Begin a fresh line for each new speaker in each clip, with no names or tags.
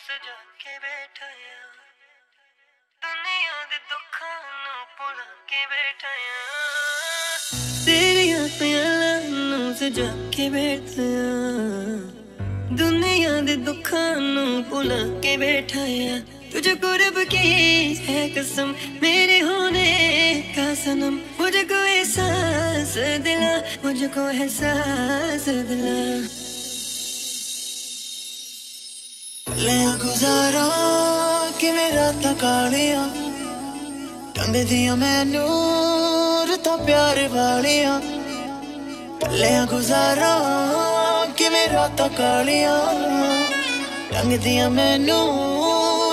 ਸਜਾ ਕੇ ਬੈਠਾ ਆ ਦੁਨੀਆ ਦੇ ਦੁੱਖਾਂ ਨੂੰ ਭੁਲਾ ਕੇ ਬੈਠਾ ਆ ਤੇਰੀਆਂ ਪਿਆਲਾਂ ਨੂੰ ਸਜਾ ਕੇ ਬੈਠਾ ਆ दुनिया दे दुखा नु भुला के बैठा है तुझको रब की है कसम मेरे होने का सनम मुझको एहसास दिला मुझको एहसास दिला
ਲੈ ਗੁਜ਼ਾਰਾ, ਕਿਵੇਂ ਰਾਤਾਂ ਕਾਲੀਆਂ। ਟੰਗ ਦੀਆਂ ਮੈਨੂੰ ਰਤਾ ਪਿਆਰ ਵਾਲੀਆਂ। ਲੈ ਗੁਜ਼ਾਰਾ, ਕਿਵੇਂ ਰਾਤਾਂ ਕਾਲੀਆਂ। ਟੰਗ ਦੀਆਂ ਮੈਨੂੰ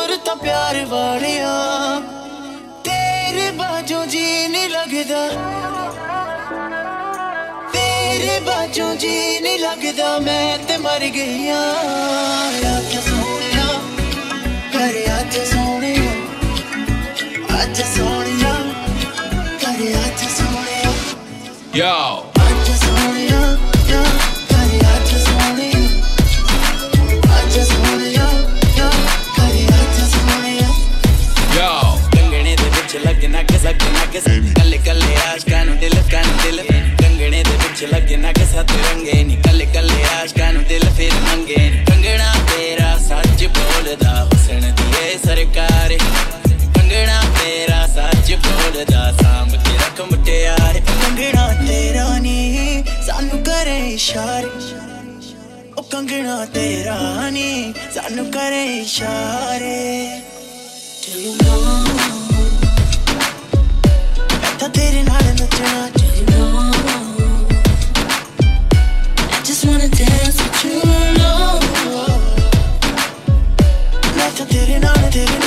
ਰਤਾ ਪਿਆਰ ਵਾਲੀਆਂ। ਤੇਰੇ ਬਾਝੋਂ ਜੀ ਨਹੀਂ ਲੱਗਦਾ। ਤੇਰੇ ਬਾਝੋਂ ਜੀ ਨਹੀਂ ਲੱਗਦਾ, ਮੈਂ ਤੇ ਮਰ ਗਈਆਂ।
Yo,
ਇਸ਼ਾਰੇ ਉਹ ਕੰਗਣਾ ਤੇਰਾ ਨੀ ਸਾਨੂੰ ਕਰੇ ਇਸ਼ਾਰੇ Do you know ਮੈਂ ਤਾਂ ਤੇਰੇ ਨਾਲ ਨੱਚਣਾ Do you know I just wanna dance with you know ਮੈਂ ਤਾਂ ਤੇਰੇ ਨਾਲ ਤੇਰੇ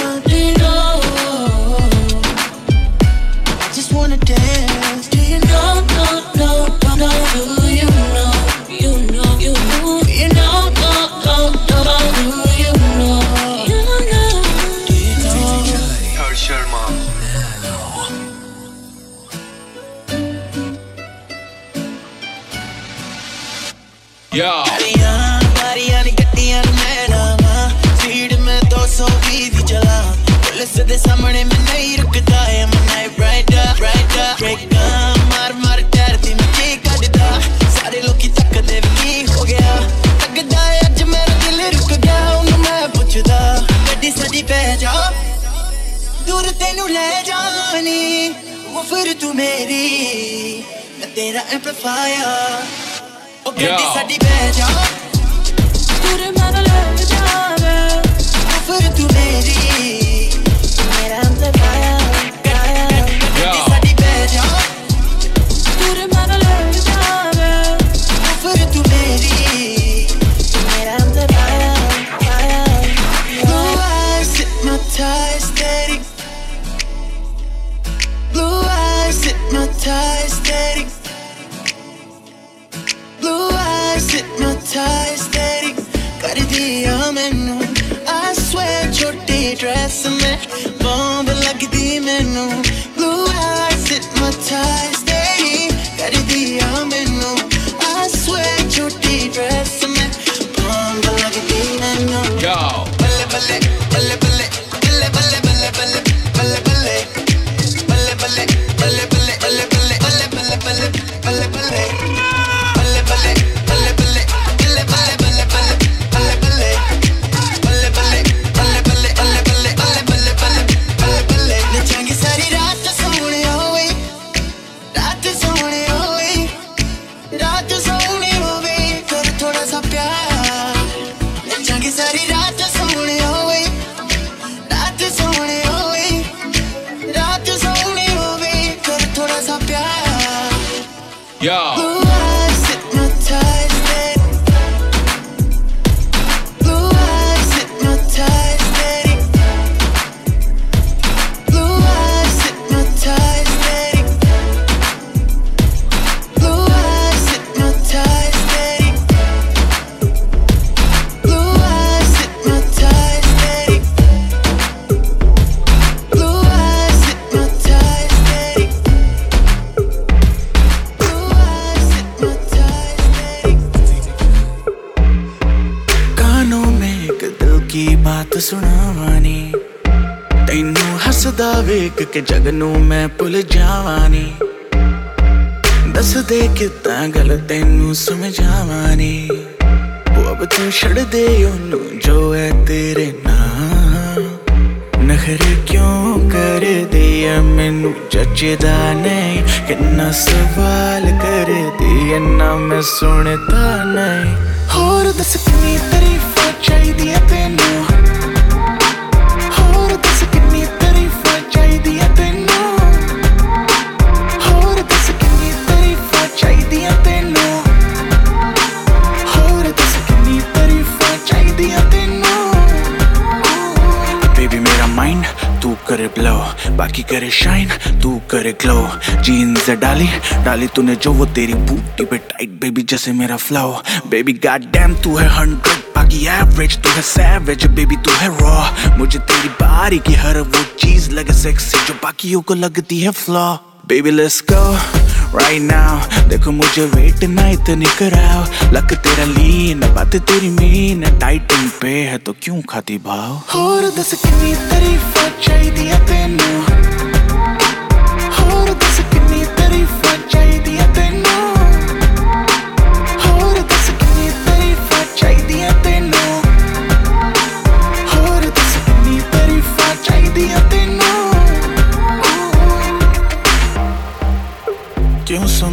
ਮੇਰੀ ਮੈਂ ਤੇਰਾ ਐਮਪਲੀਫਾਇਰ ਉਹ ਗੱਡੀ
Yo.
ਸਾਡੀ ਬਹਿ ਜਾ
ਤੈਨੂੰ ਹੱਸਦਾ ਵੇਖ ਕੇ ਜਗ ਨੂੰ ਮੈਂ ਭੁੱਲ ਜਾਵਾਂ ਨੀ ਦੱਸ ਦੇ ਕਿਦਾਂ ਗੱਲ ਤੈਨੂੰ ਸਮਝਾਵਾਂ ਨੀ ਉਹ ਅਬ ਤੂੰ ਛੱਡ ਦੇ ਉਹਨੂੰ ਜੋ ਹੈ ਤੇਰੇ ਨਾਂ। ਨਖਰੇ ਕਿਉਂ ਕਰਦੀ ਐ ਮੈਨੂੰ ਜੱਜਦਾ ਨਹੀਂ। ਕਿੰਨਾ ਸਵਾਲ ਕਰਦੀ ਐ ਨਾ ਮੈਂ ਸੁਣਦਾ ਨਹੀਂ। ਹੋਰ ਦੱਸ ਕਿੰਨੀ ਤਾਰੀਫਾਂ ਚਾਹੀਦੀ ਐ ਤੈਨੂੰ? बाकी करे शाइन तू करे ग्लो जीन्स डाली डाली तूने जो, वो तेरी बूटी पे टाइट बेबी जैसे मेरा फ्लो बेबी गॉड डैम तू है हंड्रेड बाकी एवरेज तू है सैवेज बेबी तू है रॉ मुझे तेरी बारी की हर वो चीज़ लगे सेक्सी जो बाकियों को लगती है flow baby let's go right now देखो मुझे वेट ना इतनी कराओ लक तेरा लीन बात तेरी मीन टाइटन पे है तो क्यों खाती भाव ਹੋਰ ਦੱਸ ਕਿੰਨੀ ਤਾਰੀਫਾਂ ਚਾਹੀਦੀਆਂ ਤੈਨੂੰ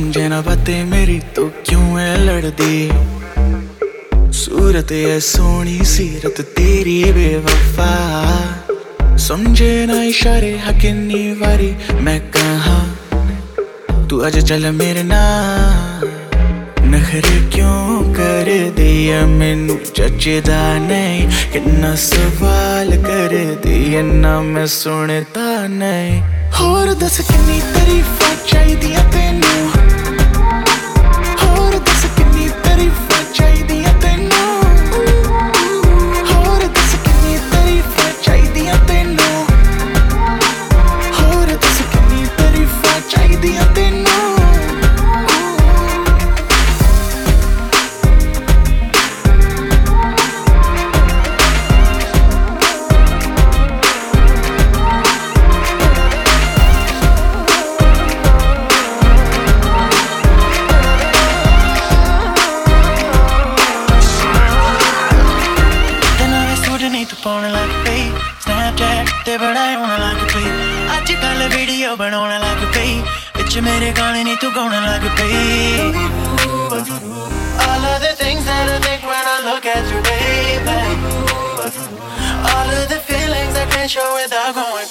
ਸਮਝੇ ਨਾ ਬਾਤੇ ਮੇਰੀ, ਤੋ ਕਿਉਂ ਐ ਲੜਦੀ? ਸੂਰਤ ਐ ਸੋਹਣੀ, ਸੀਰਤ ਤੇਰੀ ਬੇਵਫਾ। ਸਮਝੇ ਨਾ ਇਸ਼ਾਰੇ ਹਕਿੰਨੀ ਵਾਰੀ ਮੈਂ ਕਹਾ, ਤੂੰ ਅੱਜ ਚੱਲ ਮੇਰੇ ਨਾਲ। ਨਖਰੇ ਕਿਉਂ ਕਰਦੀ ਐ ਮੈਨੂੰ ਚੱਜਦਾ ਨਹੀਂ, ਕਿੰਨਾ ਸਵਾਲ ਕਰਦੀ ਐ ਨਾ ਮੈਂ ਸੁਣਦਾ ਨਹੀਂ। ਹੋਰ ਦੱਸ ਕਿੰਨੀ ਤਾਰੀਫਾਂ ਚਾਹੀਦੀਆਂ ਤੈਨੂੰ?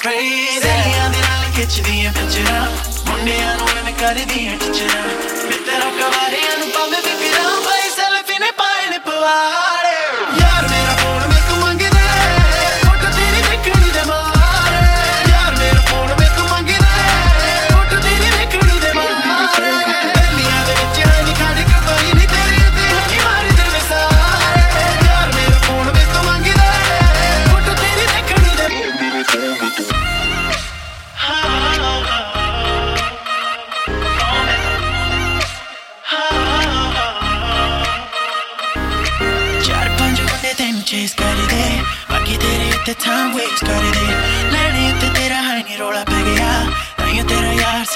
crazy. ਸਹੇਲੀਆਂ ਦੇ ਨਾਲ ਖਿੱਚਦੀਆਂ ਪਿਕਚਰਾਂ ਮੁੰਡਿਆਂ ਨੂੰ ਐਵੇਂ ਕਰਦੀਆਂ ਟੀਚਰਾਂ ਮੈਂ ਤੇਰਾ ਕਵਾਰੀਆਂ ਨੂੰ ਪਾਵੇਂ ਫਿਕਰਾਂ ਭਾਈ ਸੈਲਫੀ ਨੇ ਪਾਏ ਨੇ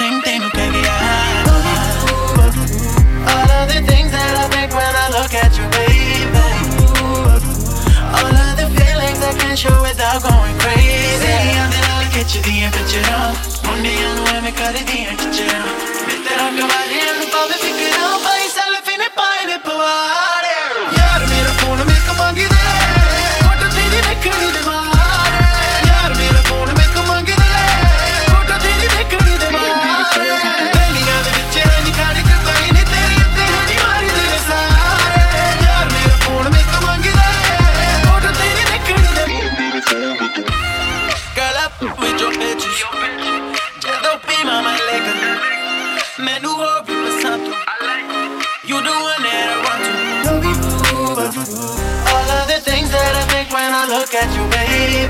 thing. All of the things that I think when I look at you, baby. All of the feelings I can show without going crazy. Yandı alıp geçirdiğim kaçıran. Onu yanıma mı karı diyen kaçıran.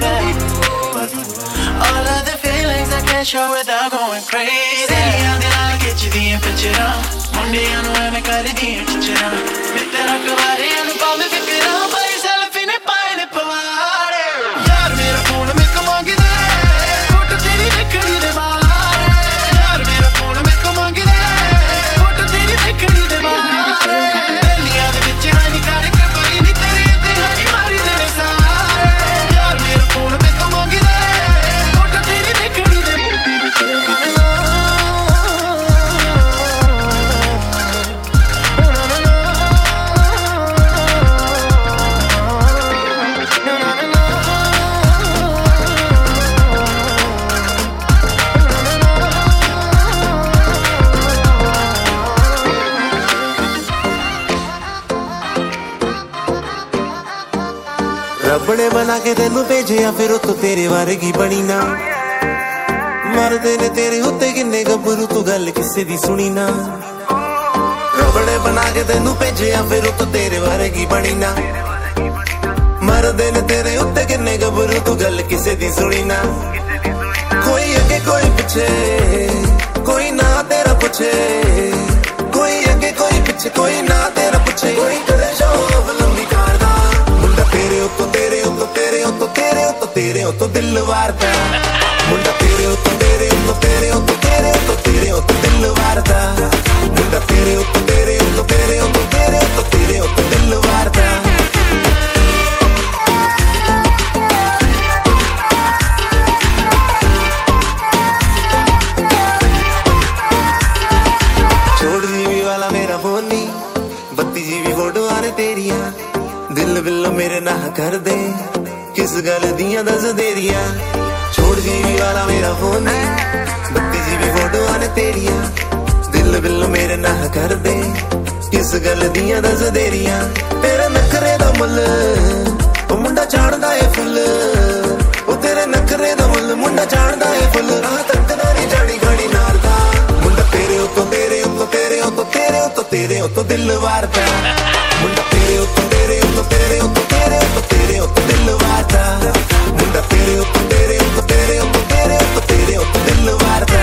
All of the feelings I can't show without going crazy. I get you the picture on. One day I know I make a deal, picture on.
Spit that up, ਕੇ ਤੈਨੂੰ ਭੇਜਿਆ, ਫਿਰ ਉੱਤੋਂ ਤੇਰੇ ਵਰਗੀ ਬਣੀ ਨਾ। ਮਰਦੇ ਨੇ ਤੇਰੇ ਉੱਤੇ ਕਿੰਨੇ ਗੱਭਰੂ, ਤੂੰ ਗੱਲ ਕਿਸੇ ਦੀ ਸੁਣੀ ਨਾ। ਰਬੜੇ ਬਣਾ ਕੇ ਤੈਨੂੰ ਭੇਜਿਆ, ਫਿਰ ਉੱਤੋਂ ਤੇਰੇ ਵਰਗੀ ਬਣੀ ਨਾ। ਮਰਦੇ ਨੇ ਤੇਰੇ ਉੱਤੇ ਕਿੰਨੇ ਗੱਭਰੂ, ਤੂੰ ਗੱਲ ਕਿਸੇ ਦੀ ਸੁਣੀ ਨਾ। ਕੋਈ ਅੱਗੇ, ਕੋਈ ਪਿੱਛੇ, ਕੋਈ ਨਾ ਤੇਰਾ ਪੁੱਛੇ। parte. ਮੁੰਡਾ ਤੇਰੇ ਉੱਤੇ ਤੇਰੇ ਉੱਤੇ ਤੇਰੇ ਉੱਤੇ ਤੇਰੇ ਉੱਤੇ ਤੇਰੇ ਉੱਤੇ ਦਿਲ ਵਾਰਦਾ ਮੁੰਡਾ ਤੇਰੇ ਉੱਤੇ ਤੇਰੇ ਉੱਤੇ ਤੇਰੇ ਉੱਤੇ ਤੇਰੇ ਉੱਤੇ ਤੇਰੇ ਉੱਤੇ ਦਿਲ ਵਾਰਦਾ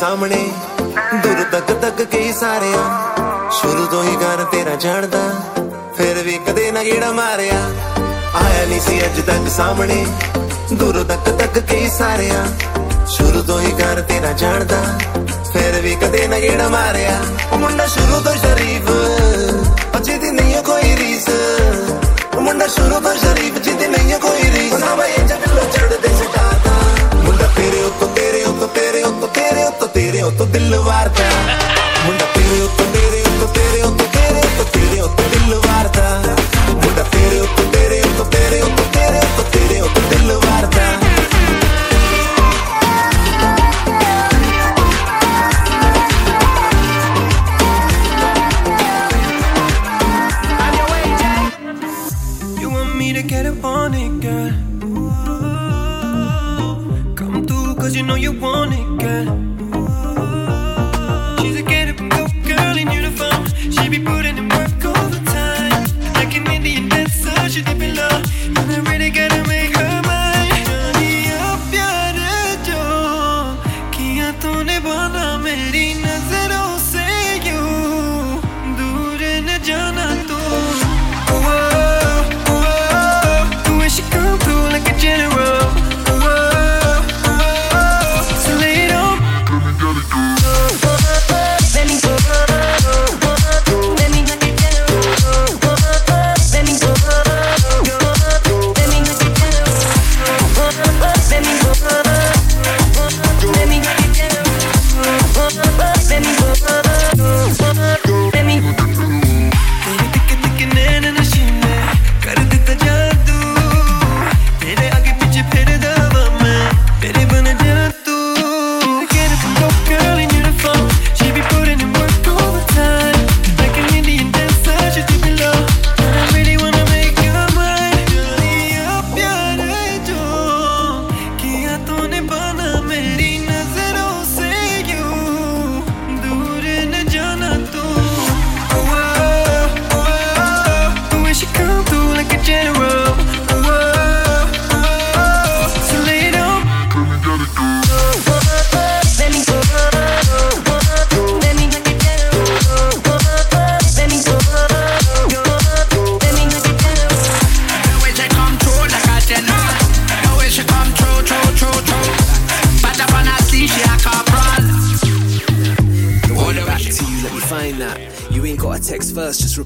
ਸਾਹਮਣੇ। ਲੱਗ ਗਈ ਸਾਰਿਆਂ। ਸ਼ੁਰੂ ਤੋਂ ਹੀ ਗਾਣਾ ਤੇਰਾ ਚੜਦਾ ਫਿਰ ਵੀ ਕਦੇ ਨਾ ਗੇੜਾ ਮਾਰਿਆ। ਆਇਆ ਨਹੀਂ ਸੀ ਅੱਜ ਤੱਕ ਸਾਹਮਣੇ, ਦੂਰੋਂ ਤੱਕ ਤੱਕ ਕਈ ਸਾਰਿਆਂ। ਸ਼ੁਰੂ ਤੋਂ ਹੀ ਗਾਣਾ ਤੇਰਾ ਚੜਦਾ ਫਿਰ ਵੀ ਕਦੇ ਨਾ ਗੇੜਾ ਮਾਰਿਆ। ਉਹ ਮੁੰਡਾ ਸ਼ੁਰੂ ਤੋਂ ਸ਼ਰੀਫ, ਅਜੇ ਦੀ ਨਹੀਂ ਕੋਈ ਰੀਸ। ਉਹ ਮੁੰਡਾ ਸ਼ੁਰੂ ਤੋਂ ਸ਼ਰੀਫ ਜਿੱਦ ਨਹੀਂ ਕੋਈ ਰੀਸ। ਨਾ ਬਈ ਚੱਲੋ ਚੜਦੇ ਸਟਾਤਾ ਮੁੰਡਾ ਤੇਰੇ ਉੱਤੋਂ ਤੇਰੇ ਉੱਤੋਂ ਤੇਰੇ ਉੱਤੋਂ ਤੇਰੇ ਉੱਤੋਂ ਤੇਰੇ ਉੱਤੋਂ ਦਿਲ ਵਾਰਦਾ।
When the
feel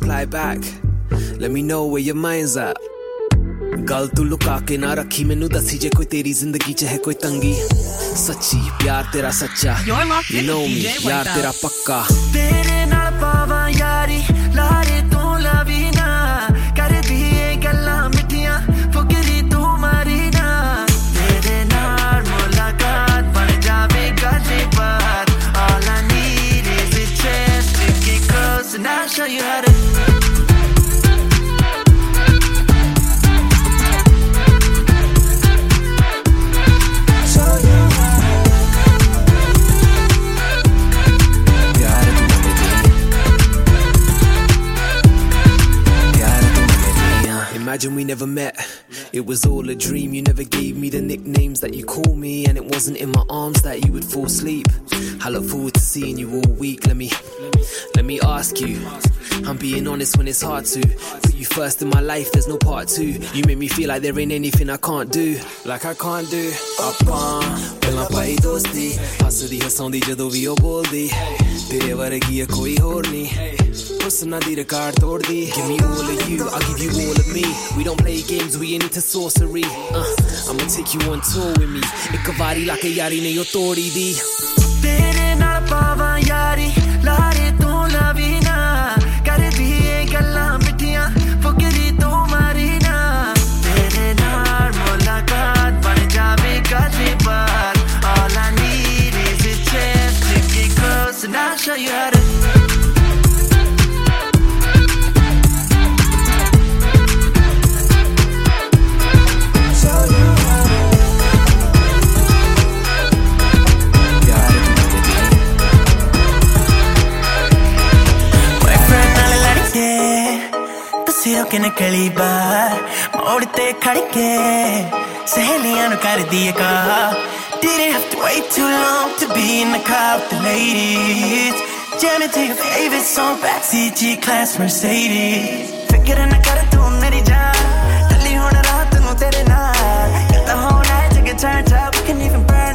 reply back. Let me know where your mind's at. ਗੱਲ ਤੂੰ ਲੁਕਾ ਕੇ ਨਾ ਰੱਖੀ ਮੈਨੂੰ ਦੱਸੀ ਜੇ ਕੋਈ ਤੇਰੀ ਜ਼ਿੰਦਗੀ 'ਚ ਹੈ ਕੋਈ ਤੰਗੀ ਸੱਚੀ ਪਿਆਰ ਤੇਰਾ ਸੱਚਾ
ਯੂ
ਨੋ
ਮੀ
ਯਾਰ ਤੇਰਾ ਪੱਕਾ
ਤੇਰੇ ਨਾਲ ਪਾਵਾਂ ਯਾਰੀ ਲਾਰੇ
Imagine we never met. It was all a dream. You never gave me the nicknames that you call me, and it wasn't in my arms that you would fall asleep. I look forward to seeing you all week. Let me, let me ask you. I'm being honest when it's hard to put you first in my life. There's no part two. You make me feel like there ain't anything I can't do, like I can't do. ਆਪਾਂ ਪਹਿਲਾਂ ਪਾਈ ਦੋਸਤੀ ਹੱਸਦੀ ਹਸਾਉਂਦੀ ਜਦੋਂ ਵੀ ਉਹ ਬੋਲਦੀ ਤੇਰੇ ਵਰਗੀ ਆ ਕੋਈ ਹੋਰ ਨਹੀਂ ਹੁਸਨਾ ਦੀ ਰਿਕਾਰਡ ਤੋੜਦੀ Give me all of you, I'll give you all of me We don't play games, we ain't into sorcery uh, I'ma take you on tour with me ਇੱਕ ਵਾਰੀ ਲਾ ਕੇ ਯਾਰੀ ਨਹੀਂ ਉਹ ਤੋੜੀ ਦੀ
ਤੇਰੇ ਨਾਲ ਪਾਵਾਂ ਯਾਰੀ ਲਾਰੇ ਤੂੰ ਲਵੀ ਨਾ ਕਰਦੀ ਨਿਕਲੀ ਬਾਹਰ ਮੋੜ ਤੇ ਖੜ ਕੇ ਸਹੇਲੀਆਂ ਨੂੰ ਕਰਦੀ ਏ ਕਾ Didn't have to wait too long to be in the car with the ladies Jamming to your favorite song, backseat G-Class Mercedes ਫਿਕਰ ਨਾ ਕਰ ਤੂੰ ਮੇਰੀ ਜਾਨ ਚੱਲੀ ਹੁਣ ਰਾਤ ਨੂੰ ਤੇਰੇ ਨਾਲ ਕਰਦਾ ਹੁਣ night to get turned up We can even burn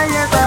あり。